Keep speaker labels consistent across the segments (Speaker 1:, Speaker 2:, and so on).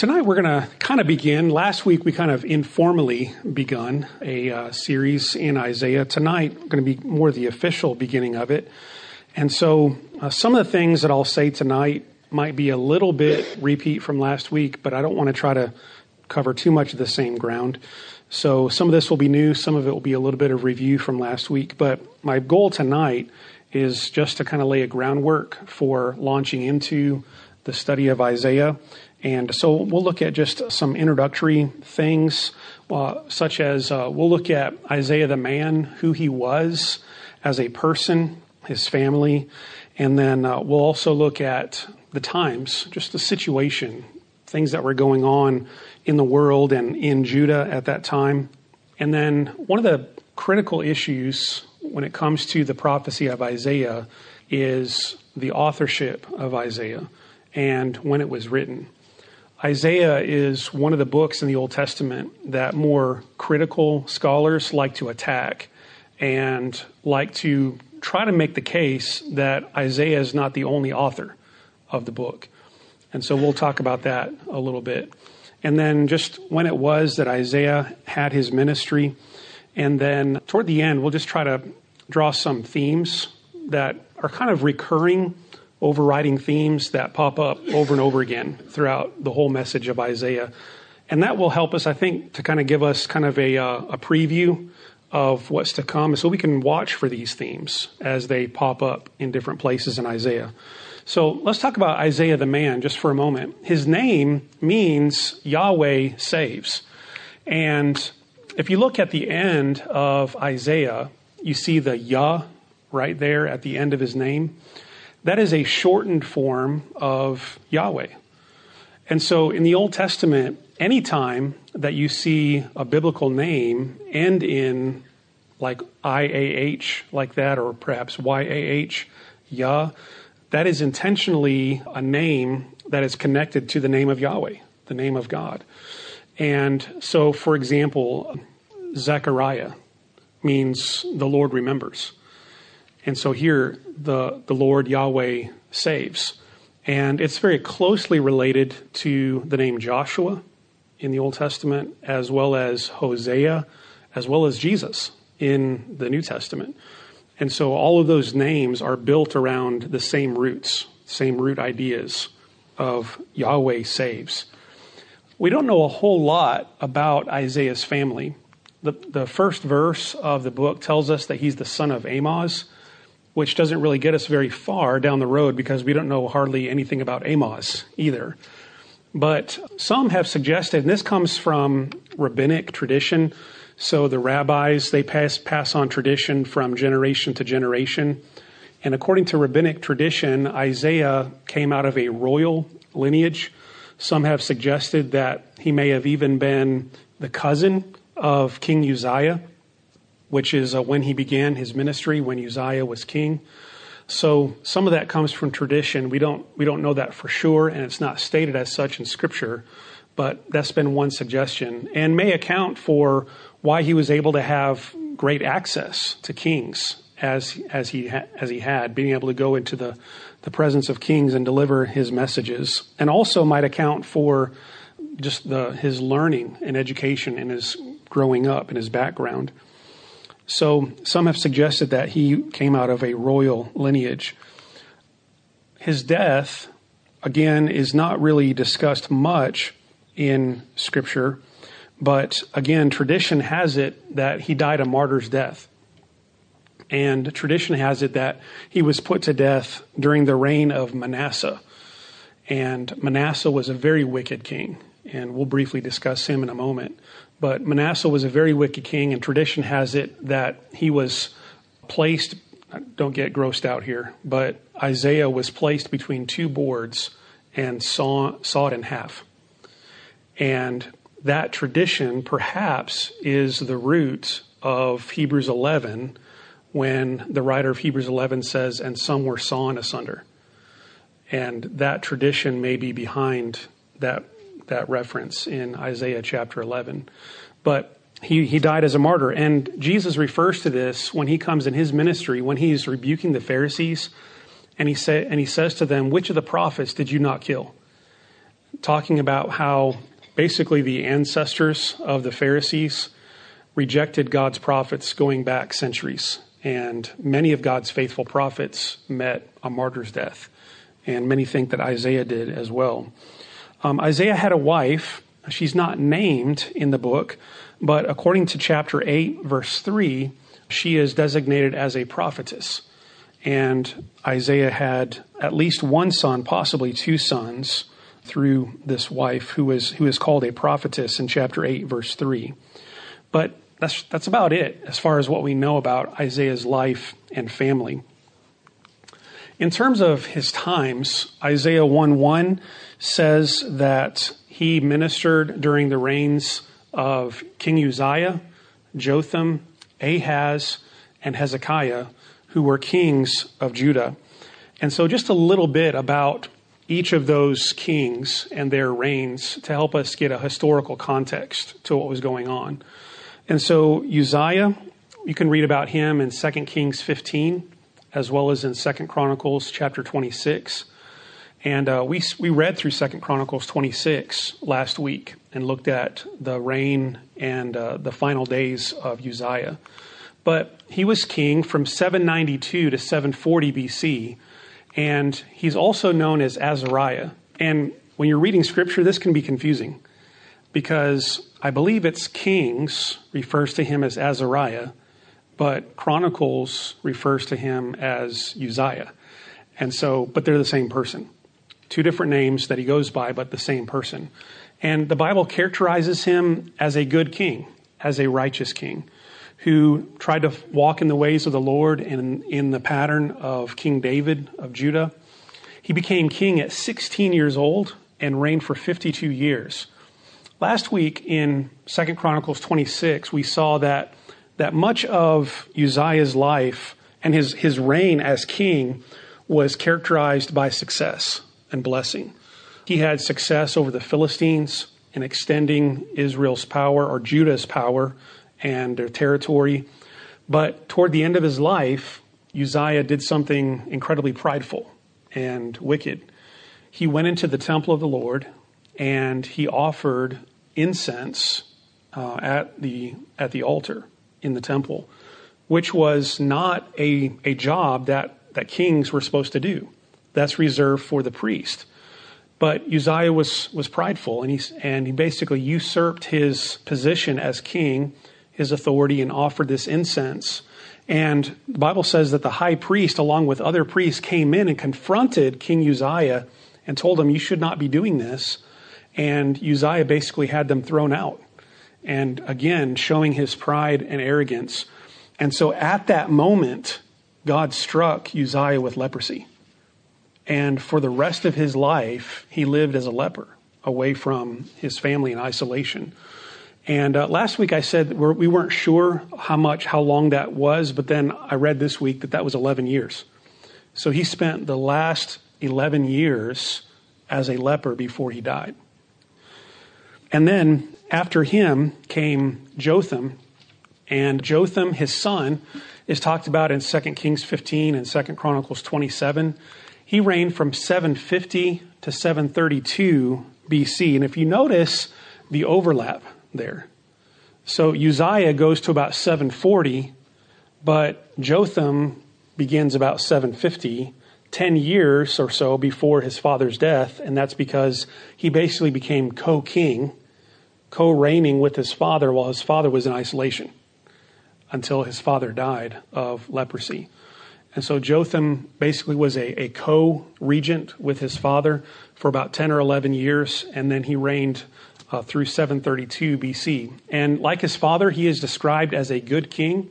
Speaker 1: Tonight we're going to kind of begin. Last week we kind of informally begun a uh, series in Isaiah. Tonight going to be more the official beginning of it. And so uh, some of the things that I'll say tonight might be a little bit repeat from last week, but I don't want to try to cover too much of the same ground. So some of this will be new, some of it will be a little bit of review from last week. But my goal tonight is just to kind of lay a groundwork for launching into the study of Isaiah and so we'll look at just some introductory things, uh, such as uh, we'll look at Isaiah the man, who he was as a person, his family, and then uh, we'll also look at the times, just the situation, things that were going on in the world and in Judah at that time. And then one of the critical issues when it comes to the prophecy of Isaiah is the authorship of Isaiah and when it was written. Isaiah is one of the books in the Old Testament that more critical scholars like to attack and like to try to make the case that Isaiah is not the only author of the book. And so we'll talk about that a little bit. And then just when it was that Isaiah had his ministry. And then toward the end, we'll just try to draw some themes that are kind of recurring overriding themes that pop up over and over again throughout the whole message of Isaiah. And that will help us, I think, to kind of give us kind of a, uh, a preview of what's to come so we can watch for these themes as they pop up in different places in Isaiah. So let's talk about Isaiah the man just for a moment. His name means Yahweh saves. And if you look at the end of Isaiah, you see the Yah right there at the end of his name. That is a shortened form of Yahweh. And so in the Old Testament, anytime that you see a biblical name end in like IAH, like that, or perhaps YAH, Yah, that is intentionally a name that is connected to the name of Yahweh, the name of God. And so, for example, Zechariah means the Lord remembers. And so here, the, the Lord Yahweh saves. And it's very closely related to the name Joshua in the Old Testament, as well as Hosea, as well as Jesus in the New Testament. And so all of those names are built around the same roots, same root ideas of Yahweh saves. We don't know a whole lot about Isaiah's family. The, the first verse of the book tells us that he's the son of Amoz, which doesn't really get us very far down the road because we don't know hardly anything about Amoz either. But some have suggested, and this comes from rabbinic tradition. So the rabbis, they pass, pass on tradition from generation to generation. And according to rabbinic tradition, Isaiah came out of a royal lineage. Some have suggested that he may have even been the cousin of King Uzziah which is uh, when he began his ministry, when Uzziah was king. So some of that comes from tradition. We don't we don't know that for sure, and it's not stated as such in Scripture. But that's been one suggestion, and may account for why he was able to have great access to kings as as he ha- as he had, being able to go into the the presence of kings and deliver his messages, and also might account for just the his learning and education and his growing up and his background. So some have suggested that he came out of a royal lineage. His death, again, is not really discussed much in Scripture, but again, tradition has it that he died a martyr's death. And tradition has it that he was put to death during the reign of Manasseh. And Manasseh was a very wicked king, and we'll briefly discuss him in a moment. But Manasseh was a very wicked king, and tradition has it that he was placed, don't get grossed out here, but Isaiah was placed between two boards and saw, sawed in half. And that tradition perhaps is the root of Hebrews 11 when the writer of Hebrews 11 says, and some were sawn asunder. And that tradition may be behind that that reference in Isaiah chapter 11. But he, he died as a martyr. And Jesus refers to this when he comes in his ministry, when he's rebuking the Pharisees, and he, say, and he says to them, Which of the prophets did you not kill? talking about how basically the ancestors of the Pharisees rejected God's prophets going back centuries. And many of God's faithful prophets met a martyr's death. And many think that Isaiah did as well. Um, Isaiah had a wife. She's not named in the book, but according to chapter 8, verse 3, she is designated as a prophetess. And Isaiah had at least one son, possibly two sons, through this wife who is, who is called a prophetess in chapter 8, verse 3. But that's, that's about it as far as what we know about Isaiah's life and family. In terms of his times, Isaiah 1 1 says that he ministered during the reigns of King Uzziah, Jotham, Ahaz, and Hezekiah, who were kings of Judah. And so, just a little bit about each of those kings and their reigns to help us get a historical context to what was going on. And so, Uzziah, you can read about him in 2 Kings 15, as well as in 2 Chronicles chapter 26. And uh, we, we read through Second Chronicles 26 last week and looked at the reign and uh, the final days of Uzziah. But he was king from 792 to 740 BC, and he's also known as Azariah. And when you're reading scripture, this can be confusing because I believe it's Kings refers to him as Azariah, but Chronicles refers to him as Uzziah. And so, but they're the same person. Two different names that he goes by, but the same person. And the Bible characterizes him as a good king, as a righteous king who tried to walk in the ways of the Lord and in the pattern of King David of Judah. He became king at 16 years old and reigned for 52 years. Last week in 2 Chronicles 26, we saw that, that much of Uzziah's life and his, his reign as king was characterized by success and blessing. He had success over the Philistines in extending Israel's power or Judah's power and their territory. But toward the end of his life, Uzziah did something incredibly prideful and wicked. He went into the temple of the Lord and he offered incense uh, at the at the altar in the temple, which was not a, a job that, that kings were supposed to do. That's reserved for the priest. But Uzziah was, was prideful and he, and he basically usurped his position as king his authority and offered this incense. And the Bible says that the high priest, along with other priests, came in and confronted King Uzziah and told him, You should not be doing this. And Uzziah basically had them thrown out. And again, showing his pride and arrogance. And so at that moment, God struck Uzziah with leprosy. And for the rest of his life, he lived as a leper, away from his family in isolation. And uh, last week I said we're, we were not sure how much, how long that was, but then I read this week that that was 11 years. So he spent the last 11 years as a leper before he died. And then after him came Jotham, and Jotham, his son, is talked about in 2 Kings 15 and 2 Chronicles 27. He reigned from 750 to 732 BC. And if you notice the overlap, there. So Uzziah goes to about 740, but Jotham begins about 750, 10 years or so before his father's death, and that's because he basically became co king, co reigning with his father while his father was in isolation until his father died of leprosy. And so Jotham basically was a, a co regent with his father for about 10 or 11 years, and then he reigned uh, through 732 BC. And like his father, he is described as a good king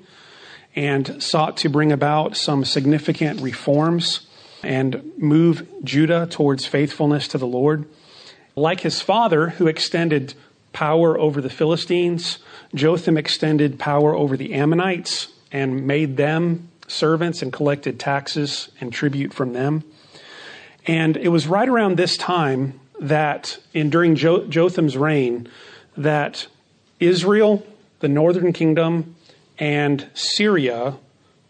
Speaker 1: and sought to bring about some significant reforms and move Judah towards faithfulness to the Lord. Like his father, who extended power over the Philistines, Jotham extended power over the Ammonites and made them servants and collected taxes and tribute from them. And it was right around this time that in during jo- Jotham's reign that Israel, the northern kingdom, and Syria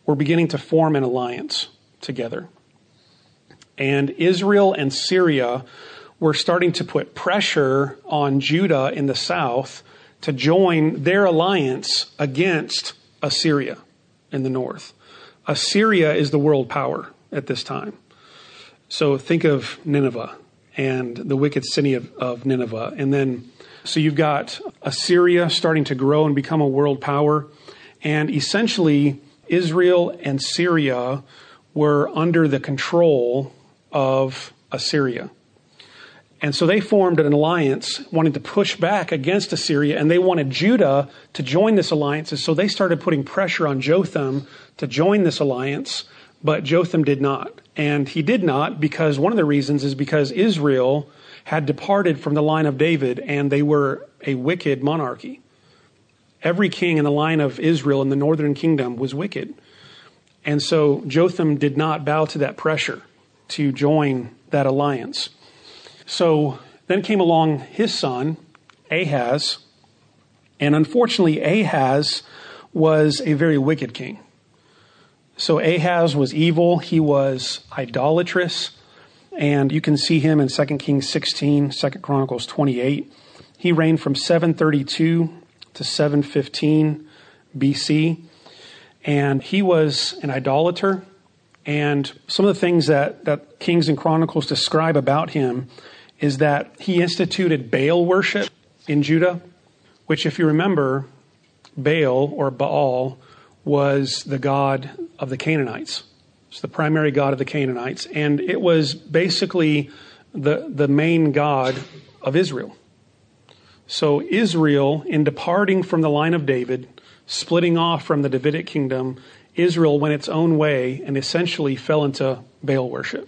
Speaker 1: were beginning to form an alliance together. And Israel and Syria were starting to put pressure on Judah in the south to join their alliance against Assyria in the north. Assyria is the world power at this time. So think of Nineveh and the wicked city of, of Nineveh. And then, so you've got Assyria starting to grow and become a world power. And essentially, Israel and Syria were under the control of Assyria. And so they formed an alliance wanting to push back against Assyria, and they wanted Judah to join this alliance. And so they started putting pressure on Jotham to join this alliance, but Jotham did not. And he did not because one of the reasons is because Israel had departed from the line of David, and they were a wicked monarchy. Every king in the line of Israel in the northern kingdom was wicked. And so Jotham did not bow to that pressure to join that alliance. So then came along his son, Ahaz, and unfortunately, Ahaz was a very wicked king. So Ahaz was evil, he was idolatrous, and you can see him in 2 Kings 16, 2 Chronicles 28. He reigned from 732 to 715 BC, and he was an idolater. And some of the things that, that Kings and Chronicles describe about him is that he instituted Baal worship in Judah, which, if you remember, Baal or Baal was the god of the Canaanites. It's the primary god of the Canaanites, and it was basically the, the main god of Israel. So, Israel, in departing from the line of David, splitting off from the Davidic kingdom, Israel went its own way and essentially fell into Baal worship.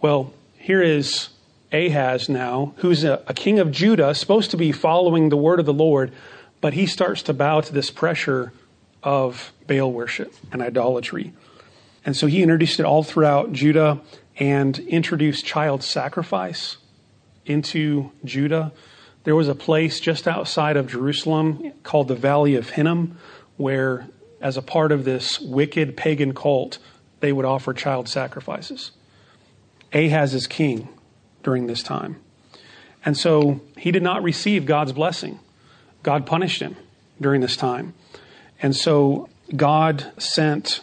Speaker 1: Well, here is Ahaz now, who's a, a, king of Judah, supposed to be following the word of the Lord, but he starts to bow to this pressure of Baal worship and idolatry. And so he introduced it all throughout Judah and introduced child sacrifice into Judah. There was a place just outside of Jerusalem called the Valley of Hinnom, where, as a part of this wicked pagan cult, they would offer child sacrifices. Ahaz is king during this time. And so he did not receive God's blessing. God punished him during this time. And so God sent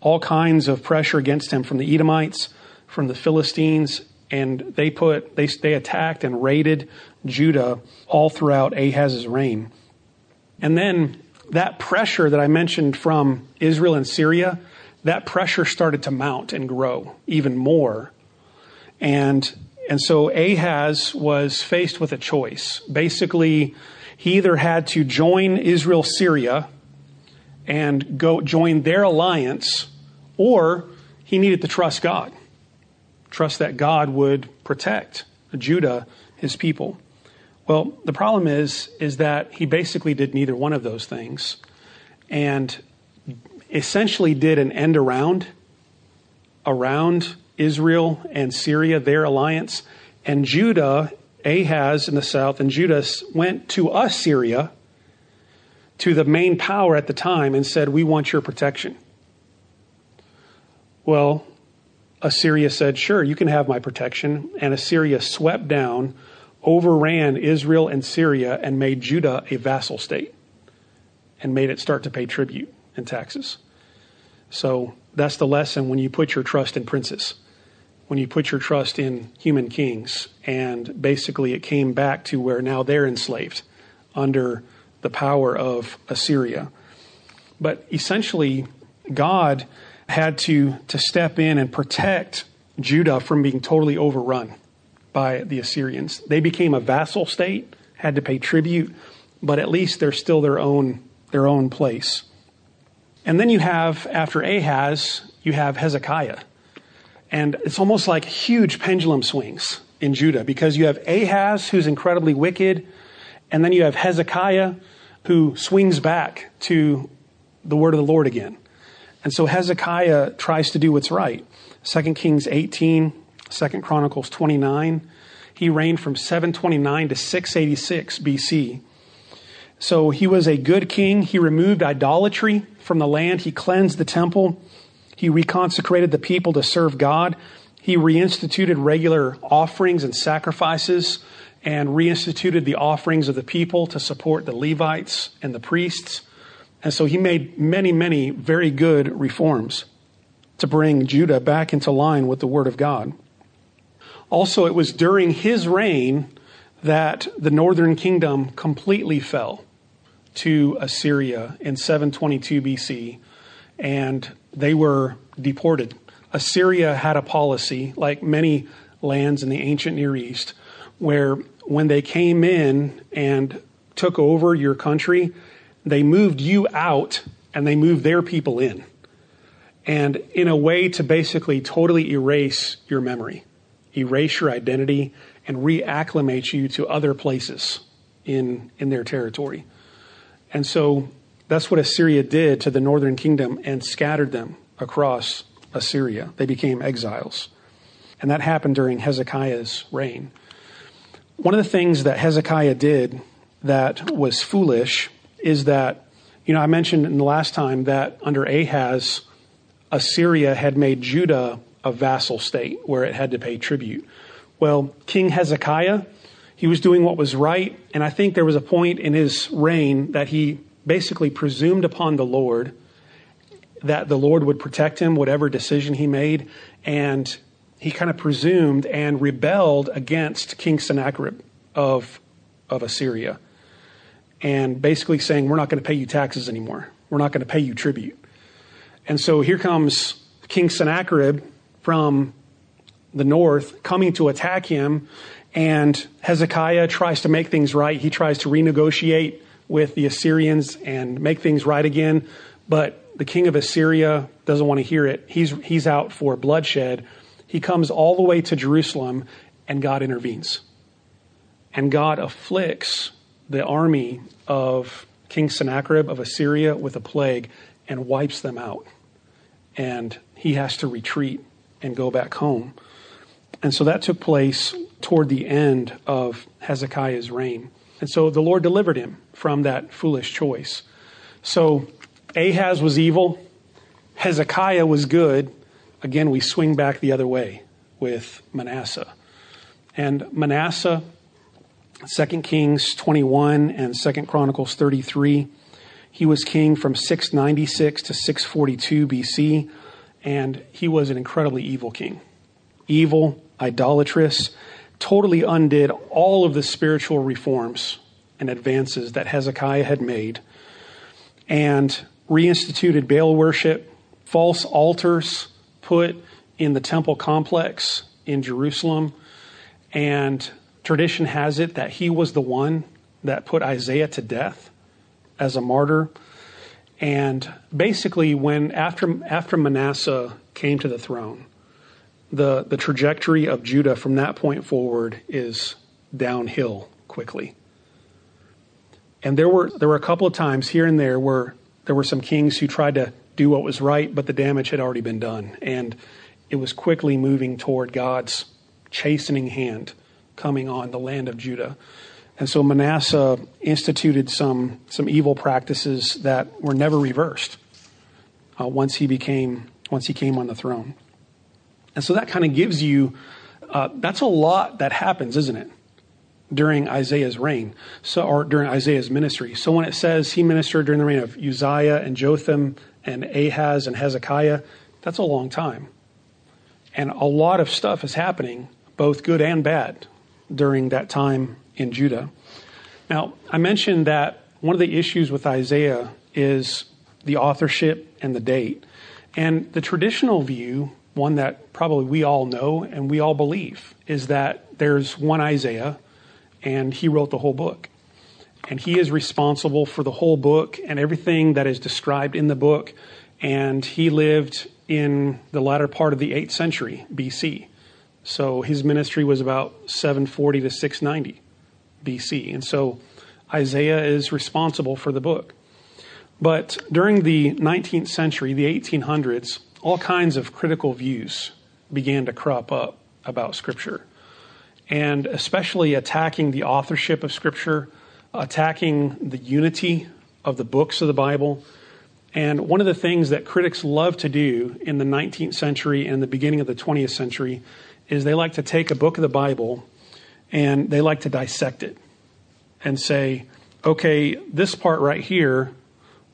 Speaker 1: all kinds of pressure against him from the Edomites, from the Philistines, and they put they they attacked and raided Judah all throughout Ahaz's reign. And then that pressure that I mentioned from Israel and Syria, that pressure started to mount and grow even more and, and so Ahaz was faced with a choice. Basically, he either had to join Israel Syria and go join their alliance, or he needed to trust God. Trust that God would protect Judah, his people. Well, the problem is, is that he basically did neither one of those things and essentially did an end around around Israel and Syria, their alliance, and Judah, Ahaz in the south, and Judas went to Assyria, to the main power at the time, and said, We want your protection. Well, Assyria said, Sure, you can have my protection. And Assyria swept down, overran Israel and Syria, and made Judah a vassal state and made it start to pay tribute and taxes. So that's the lesson when you put your trust in princes when you put your trust in human kings. And basically, it came back to where now they're enslaved under the power of Assyria. But essentially, God had to, to step in and protect Judah from being totally overrun by the Assyrians. They became a vassal state, had to pay tribute, but at least they're still their own, their own place. And then you have, after Ahaz, you have Hezekiah. And it's almost like huge pendulum swings in Judah because you have Ahaz, who's incredibly wicked, and then you have Hezekiah, who swings back to the word of the Lord again. And so Hezekiah tries to do what's right. 2 Kings 18, 2 Chronicles 29. He reigned from 729 to 686 BC. So he was a good king. He removed idolatry from the land. He cleansed the temple. He reconsecrated the people to serve God. He reinstituted regular offerings and sacrifices and reinstituted the offerings of the people to support the Levites and the priests. And so he made many, many very good reforms to bring Judah back into line with the Word of God. Also, it was during his reign that the northern kingdom completely fell to Assyria in 722 BC, and they were deported. Assyria had a policy, like many lands in the ancient Near East, where when they came in and took over your country, they moved you out and they moved their people in. And in a way to basically totally erase your memory, erase your identity, and reacclimate you to other places in, in their territory. And so that's what Assyria did to the northern kingdom and scattered them across Assyria. They became exiles. And that happened during Hezekiah's reign. One of the things that Hezekiah did that was foolish is that, you know, I mentioned in the last time that under Ahaz, Assyria had made Judah a vassal state where it had to pay tribute. Well, King Hezekiah, he was doing what was right, and I think there was a point in his reign that he basically presumed upon the Lord that the Lord would protect him, whatever decision he made, and he kind of presumed and rebelled against King Sennacherib of, of Assyria, and basically saying, We're not going to pay you taxes anymore. We're not going to pay you tribute. And so here comes King Sennacherib from the north coming to attack him, and Hezekiah tries to make things right. He tries to renegotiate with the Assyrians and make things right again, but the king of Assyria doesn't want to hear it. He's, he's out for bloodshed he comes all the way to Jerusalem, and God intervenes. And God afflicts the army of King Sennacherib of Assyria with a plague and wipes them out. And he has to retreat and go back home. And so that took place toward the end of Hezekiah's reign. And so the Lord delivered him from that foolish choice. So Ahaz was evil, Hezekiah was good, again, we swing back the other way with Manasseh. And Manasseh, 2 Kings 21 and 2 Chronicles 33, he was king from 696 to 642 BC, and he was an incredibly evil king. Evil, idolatrous, totally undid all of the spiritual reforms and advances that Hezekiah had made, and reinstituted Baal worship, false altars, put in the temple complex in Jerusalem. And tradition has it that he was the one that put Isaiah to death as a martyr. And basically, when after, after Manasseh came to the throne, the, the trajectory of Judah from that point forward is downhill quickly. And there were, there were a couple of times here and there where there were some kings who tried to do what was right, but the damage had already been done. And it was quickly moving toward God's chastening hand coming on the land of Judah. And so Manasseh instituted some, some evil practices that were never reversed uh, once he became once he came on the throne. And so that kind of gives you uh, that's a lot that happens, isn't it? During Isaiah's reign, so or during Isaiah's ministry. So when it says he ministered during the reign of Uzziah and Jotham and Ahaz and Hezekiah, that's a long time. And a lot of stuff is happening, both good and bad, during that time in Judah. Now, I mentioned that one of the issues with Isaiah is the authorship and the date. And the traditional view, one that probably we all know and we all believe, is that there's one Isaiah and he wrote the whole book and he is responsible for the whole book and everything that is described in the book. And he lived in the latter part of the 8th century BC. So his ministry was about 740 to 690 BC. And so Isaiah is responsible for the book. But during the 19th century, the 1800s, all kinds of critical views began to crop up about Scripture, and especially attacking the authorship of Scripture attacking the unity of the books of the Bible, And one of the things that critics love to do in the 19th century and the beginning of the 20th century is they like to take a book of the Bible and they like to dissect it and say, okay, this part right here,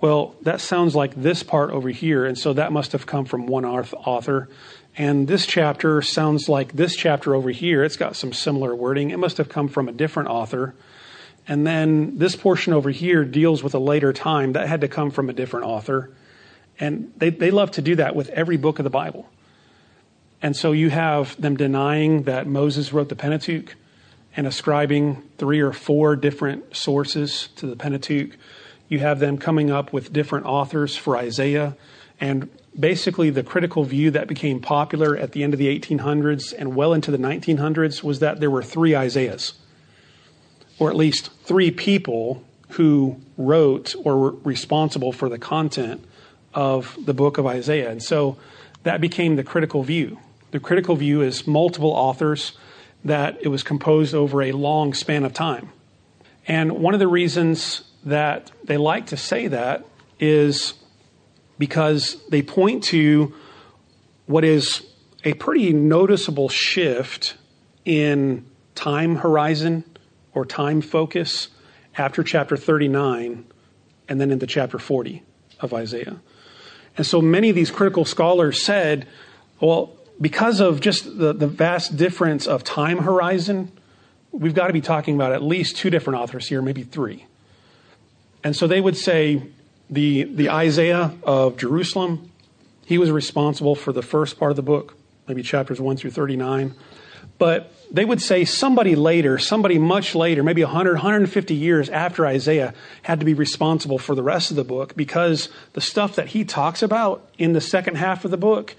Speaker 1: well, that sounds like this part over here, and so that must have come from one author. And this chapter sounds like this chapter over here. It's got some similar wording. It must have come from a different author. And then this portion over here deals with a later time. That had to come from a different author. And they, they love to do that with every book of the Bible. And so you have them denying that Moses wrote the Pentateuch and ascribing three or four different sources to the Pentateuch. You have them coming up with different authors for Isaiah and basically the critical view that became popular at the end of the 1800s and well into the 1900s was that there were three Isaiahs, or at least three people who wrote or were responsible for the content of the book of Isaiah. And so that became the critical view. The critical view is multiple authors, that it was composed over a long span of time. And one of the reasons that they like to say that is because they point to what is a pretty noticeable shift in time horizon or time focus after chapter 39 and then into chapter 40 of Isaiah. And so many of these critical scholars said, well, because of just the, the vast difference of time horizon, we've got to be talking about at least two different authors here, maybe three. And so they would say the, the Isaiah of Jerusalem, he was responsible for the first part of the book, maybe chapters 1 through 39. But they would say somebody later, somebody much later, maybe 100, 150 years after Isaiah, had to be responsible for the rest of the book because the stuff that he talks about in the second half of the book,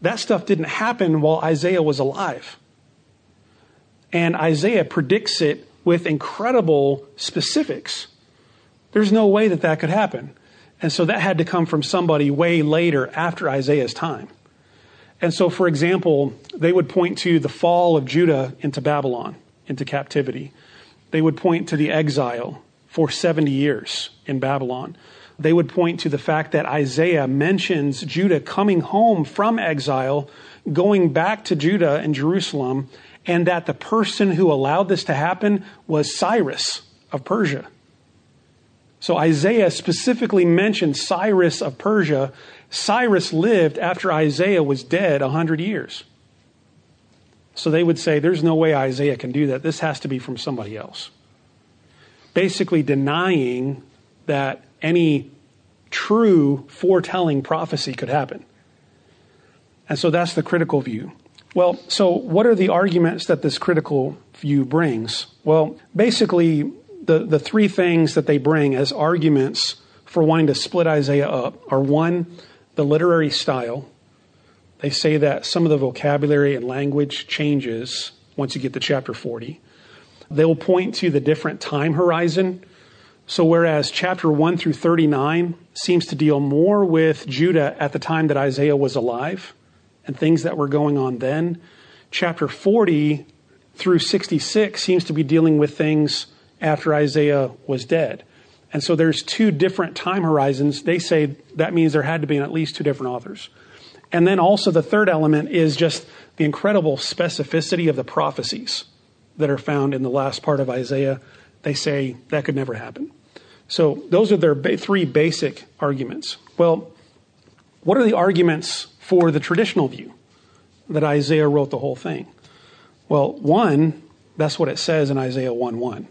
Speaker 1: that stuff didn't happen while Isaiah was alive. And Isaiah predicts it with incredible specifics. There's no way that that could happen. And so that had to come from somebody way later after Isaiah's time. And so, for example, they would point to the fall of Judah into Babylon, into captivity. They would point to the exile for 70 years in Babylon. They would point to the fact that Isaiah mentions Judah coming home from exile, going back to Judah and Jerusalem, and that the person who allowed this to happen was Cyrus of Persia. So Isaiah specifically mentioned Cyrus of Persia. Cyrus lived after Isaiah was dead 100 years. So they would say, there's no way Isaiah can do that. This has to be from somebody else. Basically, denying that any true foretelling prophecy could happen. And so that's the critical view. Well, so what are the arguments that this critical view brings? Well, basically, the, the three things that they bring as arguments for wanting to split Isaiah up are one, the literary style. They say that some of the vocabulary and language changes once you get to chapter 40. They will point to the different time horizon. So, whereas chapter 1 through 39 seems to deal more with Judah at the time that Isaiah was alive and things that were going on then, chapter 40 through 66 seems to be dealing with things after Isaiah was dead. And so there's two different time horizons. They say that means there had to be at least two different authors. And then also the third element is just the incredible specificity of the prophecies that are found in the last part of Isaiah. They say that could never happen. So those are their three basic arguments. Well, what are the arguments for the traditional view that Isaiah wrote the whole thing? Well, one, that's what it says in Isaiah 1 1.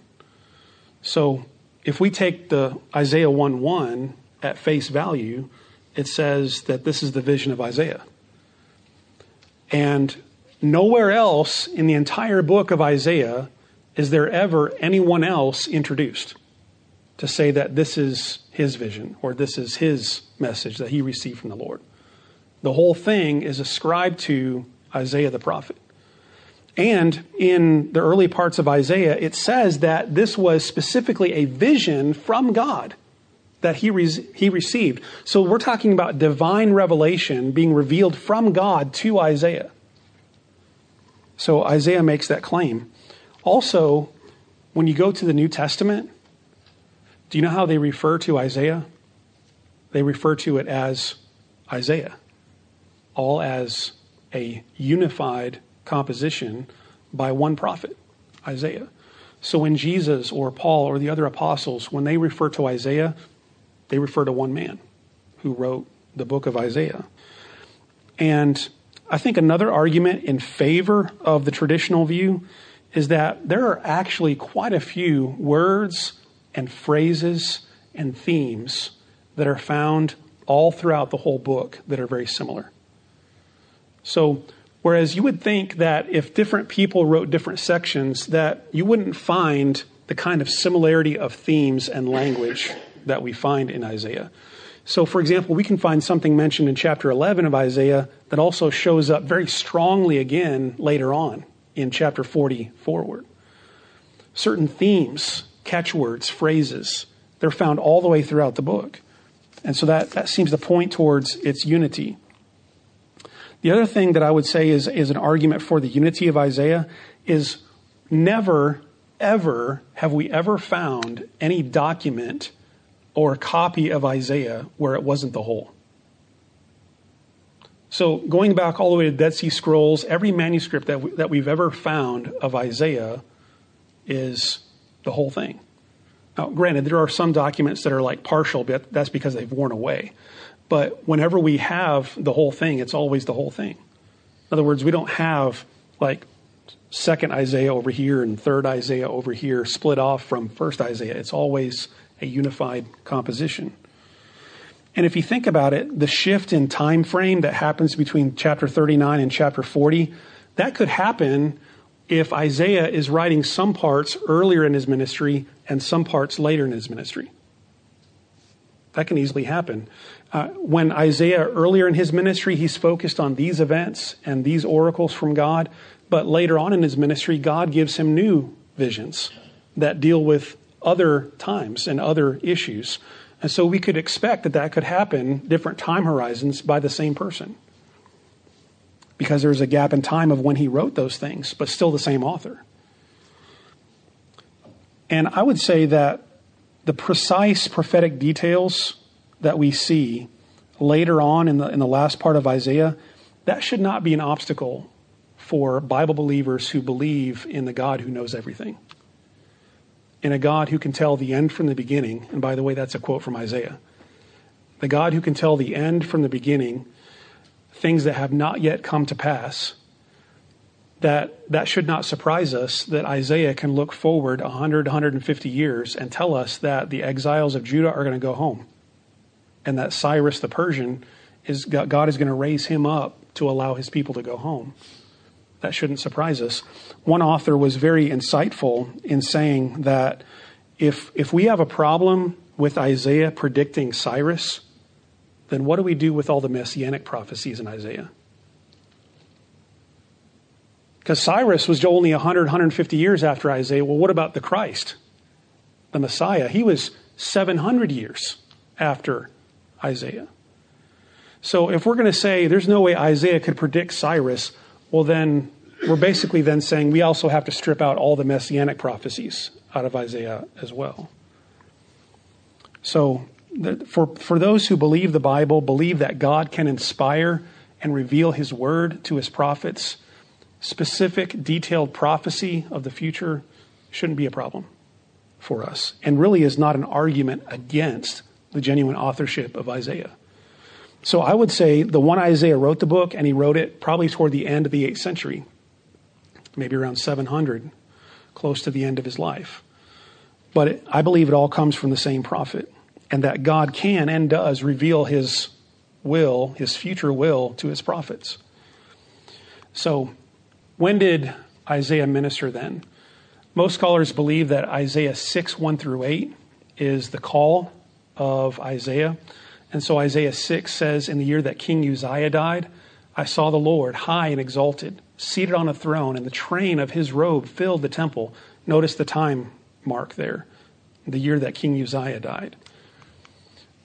Speaker 1: So if we take the Isaiah 1 1 at face value, it says that this is the vision of Isaiah. And nowhere else in the entire book of Isaiah is there ever anyone else introduced to say that this is his vision or this is his message that he received from the Lord. The whole thing is ascribed to Isaiah the prophet. And in the early parts of Isaiah, it says that this was specifically a vision from God that he, re- he received. So we're talking about divine revelation being revealed from God to Isaiah. So Isaiah makes that claim. Also, when you go to the New Testament, do you know how they refer to Isaiah? they refer to it as Isaiah, all as a unified composition by one prophet, Isaiah. So when Jesus or Paul or the other apostles, when they refer to Isaiah, they refer to one man who wrote the book of Isaiah. And I think another argument in favor of the traditional view is that there are actually quite a few words and phrases and themes that are found all throughout the whole book that are very similar. So, whereas you would think that if different people wrote different sections, that you wouldn't find the kind of similarity of themes and language that we find in Isaiah. So, for example, we can find something mentioned in chapter 11 of Isaiah that also shows up very strongly again later on in chapter 40 forward. Certain themes, catchwords, phrases, they're found all the way throughout the book. And so that, that seems to point towards its unity. The other thing that I would say is, is an argument for the unity of Isaiah is never, ever have we ever found any document or copy of Isaiah where it wasn't the whole. So, going back all the way to Dead Sea Scrolls, every manuscript that, we, that we've ever found of Isaiah is the whole thing. Now, granted, there are some documents that are like partial, but that's because they've worn away. But whenever we have the whole thing, it's always the whole thing. In other words, we don't have like second Isaiah over here and third Isaiah over here split off from first Isaiah. It's always a unified composition. And if you think about it, the shift in time frame that happens between chapter 39 and chapter 40, that could happen if Isaiah is writing some parts earlier in his ministry and some parts later in his ministry. That can easily happen. Uh, when Isaiah, earlier in his ministry, he's focused on these events and these oracles from God, but later on in his ministry, God gives him new visions that deal with other times and other issues. And so we could expect that that could happen different time horizons by the same person. Because there's a gap in time of when he wrote those things, but still the same author. And I would say that the precise prophetic details that we see later on in the, in the last part of Isaiah, that should not be an obstacle for Bible believers who believe in the God who knows everything in a God who can tell the end from the beginning. And by the way, that's a quote from Isaiah. The God who can tell the end from the beginning, things that have not yet come to pass, that that should not surprise us that Isaiah can look forward 100, 150 years and tell us that the exiles of Judah are going to go home. And that Cyrus the Persian is God is going to raise him up to allow his people to go home. That shouldn't surprise us. One author was very insightful in saying that if, if we have a problem with Isaiah predicting Cyrus, then what do we do with all the messianic prophecies in Isaiah? Because Cyrus was only 100, 150 years after Isaiah. Well, what about the Christ, the Messiah? He was 700 years after Isaiah. So if we're going to say there's no way Isaiah could predict Cyrus, well, then we're basically then saying we also have to strip out all the messianic prophecies out of Isaiah as well. So, for, for those who believe the Bible, believe that God can inspire and reveal his word to his prophets, specific, detailed prophecy of the future shouldn't be a problem for us, and really is not an argument against the genuine authorship of Isaiah. So I would say the one Isaiah wrote the book, and he wrote it probably toward the end of the 8th century, maybe around 700, close to the end of his life. But it, I believe it all comes from the same prophet, and that God can and does reveal his will, his future will, to his prophets. So, when did Isaiah minister then? Most scholars believe that Isaiah 6, 1 through 8 is the call of Isaiah. And so Isaiah 6 says, In the year that King Uzziah died, I saw the Lord high and exalted, seated on a throne, and the train of his robe filled the temple. Notice the time mark there, the year that King Uzziah died.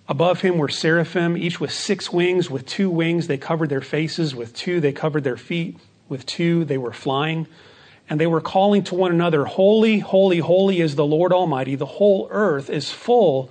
Speaker 1: Above him were seraphim, each with six wings. With two wings they covered their faces, with two they covered their feet, with two they were flying. And they were calling to one another, Holy, holy, holy is the Lord Almighty. The whole earth is full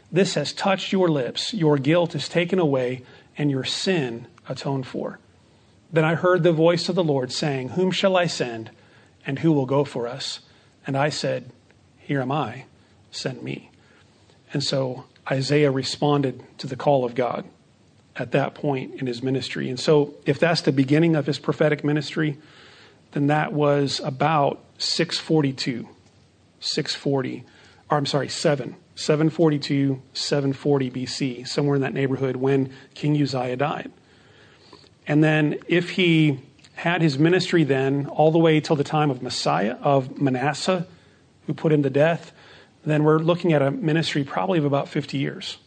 Speaker 1: this has touched your lips. Your guilt is taken away and your sin atoned for. Then I heard the voice of the Lord saying, Whom shall I send, and who will go for us? And I said, Here am I, send me. And so Isaiah responded to the call of God at that point in his ministry. And so, if that's the beginning of his prophetic ministry, then that was about 642, 640, or I'm sorry, 7, 742, 740 BC, somewhere in that neighborhood when King Uzziah died. And then if he had his ministry then all the way till the time of Messiah, of Manasseh, who put him to death, then we're looking at a ministry probably of about 50 years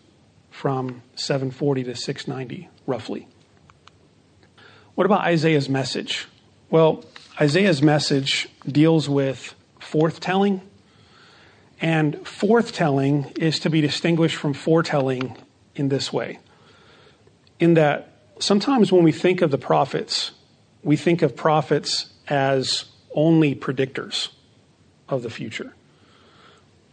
Speaker 1: from 740 to 690, roughly. What about Isaiah's message? Well, Isaiah's message deals with forthtelling and forthtelling is to be distinguished from foretelling in this way in that sometimes when we think of the prophets, we think of prophets as only predictors of the future.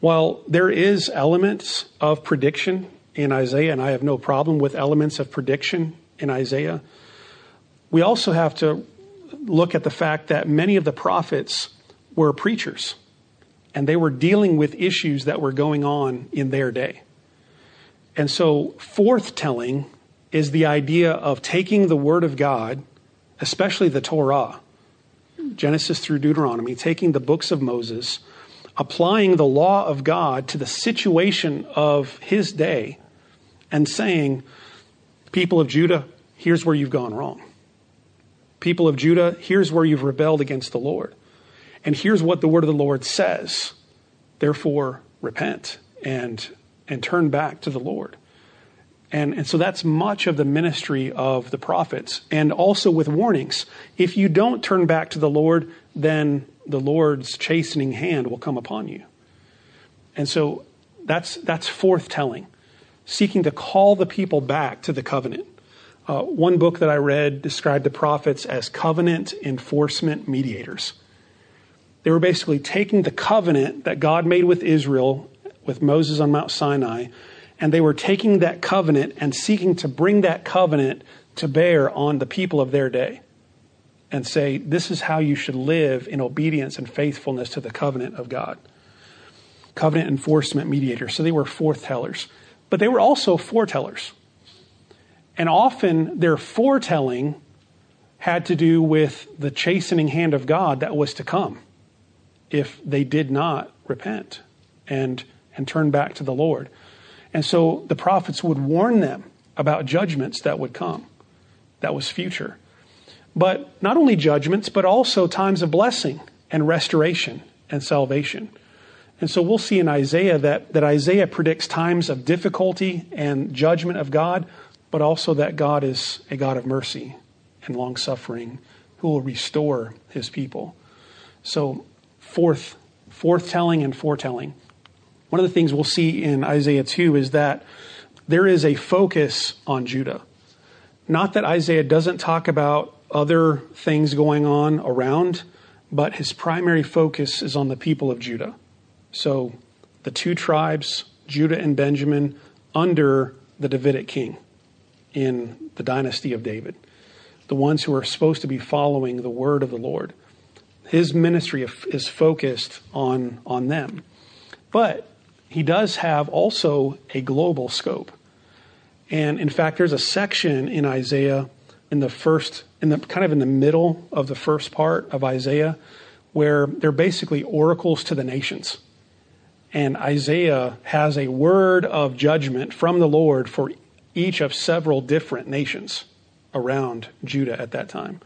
Speaker 1: While there is elements of prediction in Isaiah, and I have no problem with elements of prediction in Isaiah, we also have to look at the fact that many of the prophets were preachers and they were dealing with issues that were going on in their day. And so, forthtelling is the idea of taking the Word of God, especially the Torah, Genesis through Deuteronomy, taking the books of Moses, applying the law of God to the situation of his day, and saying, People of Judah, here's where you've gone wrong. People of Judah, here's where you've rebelled against the Lord. And here's what the word of the Lord says. Therefore, repent and, and turn back to the Lord. And, and so that's much of the ministry of the prophets. And also with warnings. If you don't turn back to the Lord, then the Lord's chastening hand will come upon you. And so that's, that's forthtelling, seeking to call the people back to the covenant. Uh, one book that I read described the prophets as covenant enforcement mediators. They were basically taking the covenant that God made with Israel, with Moses on Mount Sinai, and they were taking that covenant and seeking to bring that covenant to bear on the people of their day and say, this is how you should live in obedience and faithfulness to the covenant of God. Covenant enforcement mediators. So they were forthtellers, But they were also foretellers. And often their foretelling had to do with the chastening hand of God that was to come if they did not repent and, and turn back to the Lord. And so the prophets would warn them about judgments that would come. That was future. But not only judgments, but also times of blessing and restoration and salvation. And so we'll see in Isaiah that, that Isaiah predicts times of difficulty and judgment of God, but also that God is a God of mercy and long suffering who will restore his people. So forth, forthtelling and foretelling. One of the things we'll see in Isaiah 2 is that there is a focus on Judah. Not that Isaiah doesn't talk about other things going on around, but his primary focus is on the people of Judah. So the two tribes, Judah and Benjamin, under the Davidic king in the dynasty of David, the ones who are supposed to be following the word of the Lord. His ministry is focused on, on them. But he does have also a global scope. And in fact, there's a section in Isaiah in the first, in the kind of in the middle of the first part of Isaiah, where they're basically oracles to the nations. And Isaiah has a word of judgment from the Lord for each of several different nations around Judah at that time.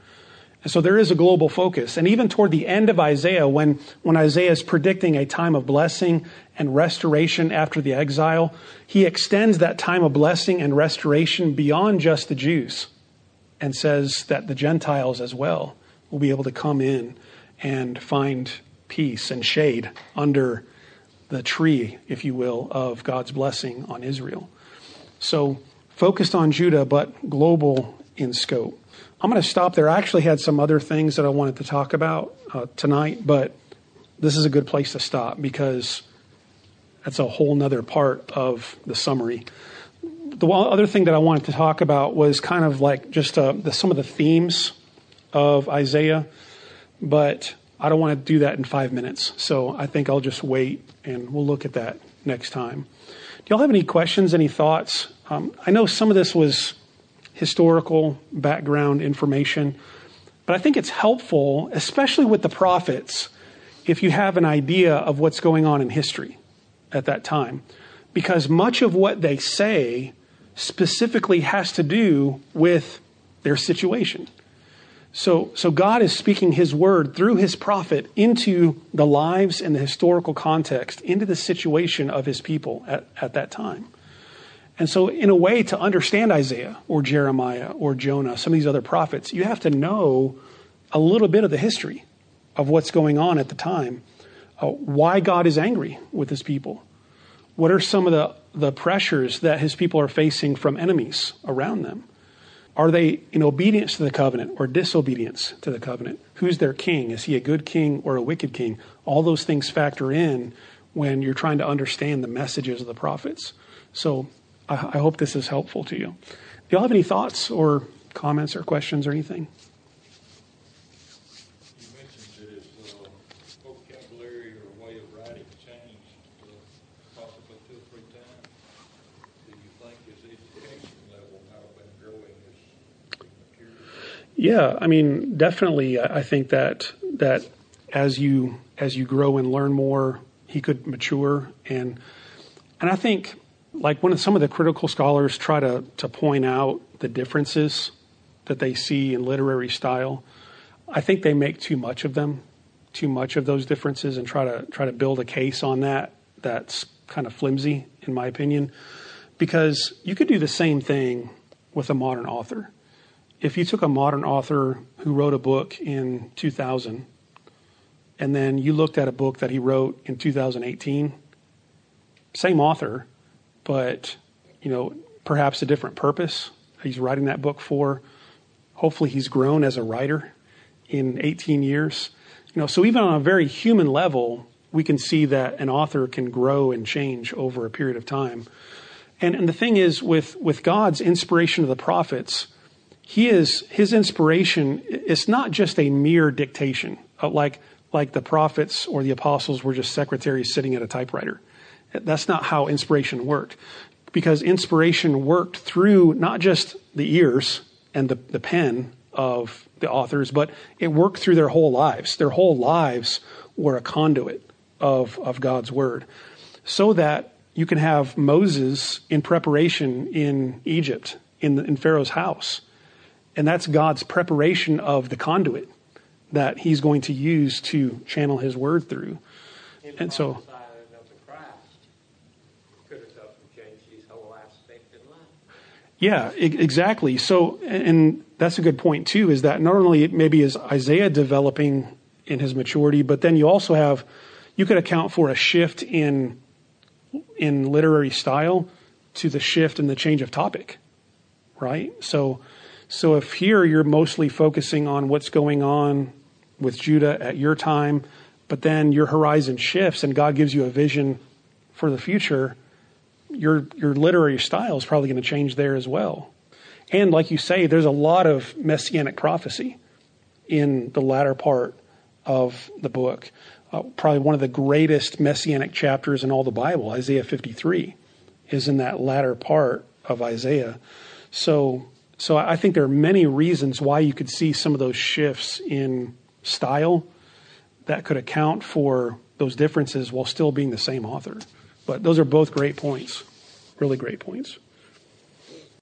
Speaker 1: And so there is a global focus. And even toward the end of Isaiah, when, when Isaiah is predicting a time of blessing and restoration after the exile, he extends that time of blessing and restoration beyond just the Jews and says that the Gentiles as well will be able to come in and find peace and shade under the tree, if you will, of God's blessing on Israel. So focused on Judah, but global in scope. I'm going to stop there. I actually had some other things that I wanted to talk about uh, tonight, but this is a good place to stop because that's a whole nother part of the summary. The other thing that I wanted to talk about was kind of like just uh, the, some of the themes of Isaiah, but I don't want to do that in five minutes. So I think I'll just wait and we'll look at that next time. Do y'all have any questions, any thoughts? Um, I know some of this was historical background information, but I think it's helpful, especially with the prophets, if you have an idea of what's going on in history at that time. Because much of what they say specifically has to do with their situation. So, so God is speaking His word through His prophet into the lives and the historical context, into the situation of His people at, at that time. And so, in a way, to understand Isaiah or Jeremiah or Jonah, some of these other prophets, you have to know a little bit of the history of what's going on at the time, uh, why God is angry with His people. What are some of the, the pressures that His people are facing from enemies around them? Are they in obedience to the covenant or disobedience to the covenant? Who's their king? Is he a good king or a wicked king? All those things factor in when you're trying to understand the messages of the prophets. So I, I hope this is helpful to you. Do y'all have any thoughts or comments or questions or anything? Yeah, I mean, definitely. I think that that as you as you grow and learn more, he could mature and and I think like when some of the critical scholars try to to point out the differences that they see in literary style, I think they make too much of them, too much of those differences, and try to try to build a case on that that's kind of flimsy, in my opinion, because you could do the same thing with a modern author. If you took a modern author who wrote a book in 2000 and then you looked at a book that he wrote in 2018 same author but you know perhaps a different purpose he's writing that book for. Hopefully he's grown as a writer in 18 years. You know so even on a very human level we can see that an author can grow and change over a period of time. And and the thing is with with God's inspiration of the prophets he is his inspiration it's not just a mere dictation uh, like like the prophets or the apostles were just secretaries sitting at a typewriter that's not how inspiration worked because inspiration worked through not just the ears and the, the pen of the authors but it worked through their whole lives their whole lives were a conduit of of god's word so that you can have moses in preparation in egypt in, the, in pharaoh's house and that's God's preparation of the conduit that he's going to use to channel his word through. And so. Yeah, exactly. So, and that's a good point too, is that not only maybe is Isaiah developing in his maturity, but then you also have, you could account for a shift in, in literary style to the shift and the change of topic, right? So, so if here you're mostly focusing on what's going on with Judah at your time, but then your horizon shifts and God gives you a vision for the future, your your literary style is probably going to change there as well. And like you say, there's a lot of messianic prophecy in the latter part of the book. Uh, probably one of the greatest messianic chapters in all the Bible, Isaiah 53, is in that latter part of Isaiah. So so I think there are many reasons why you could see some of those shifts in style that could account for those differences while still being the same author. But those are both great points, really great points.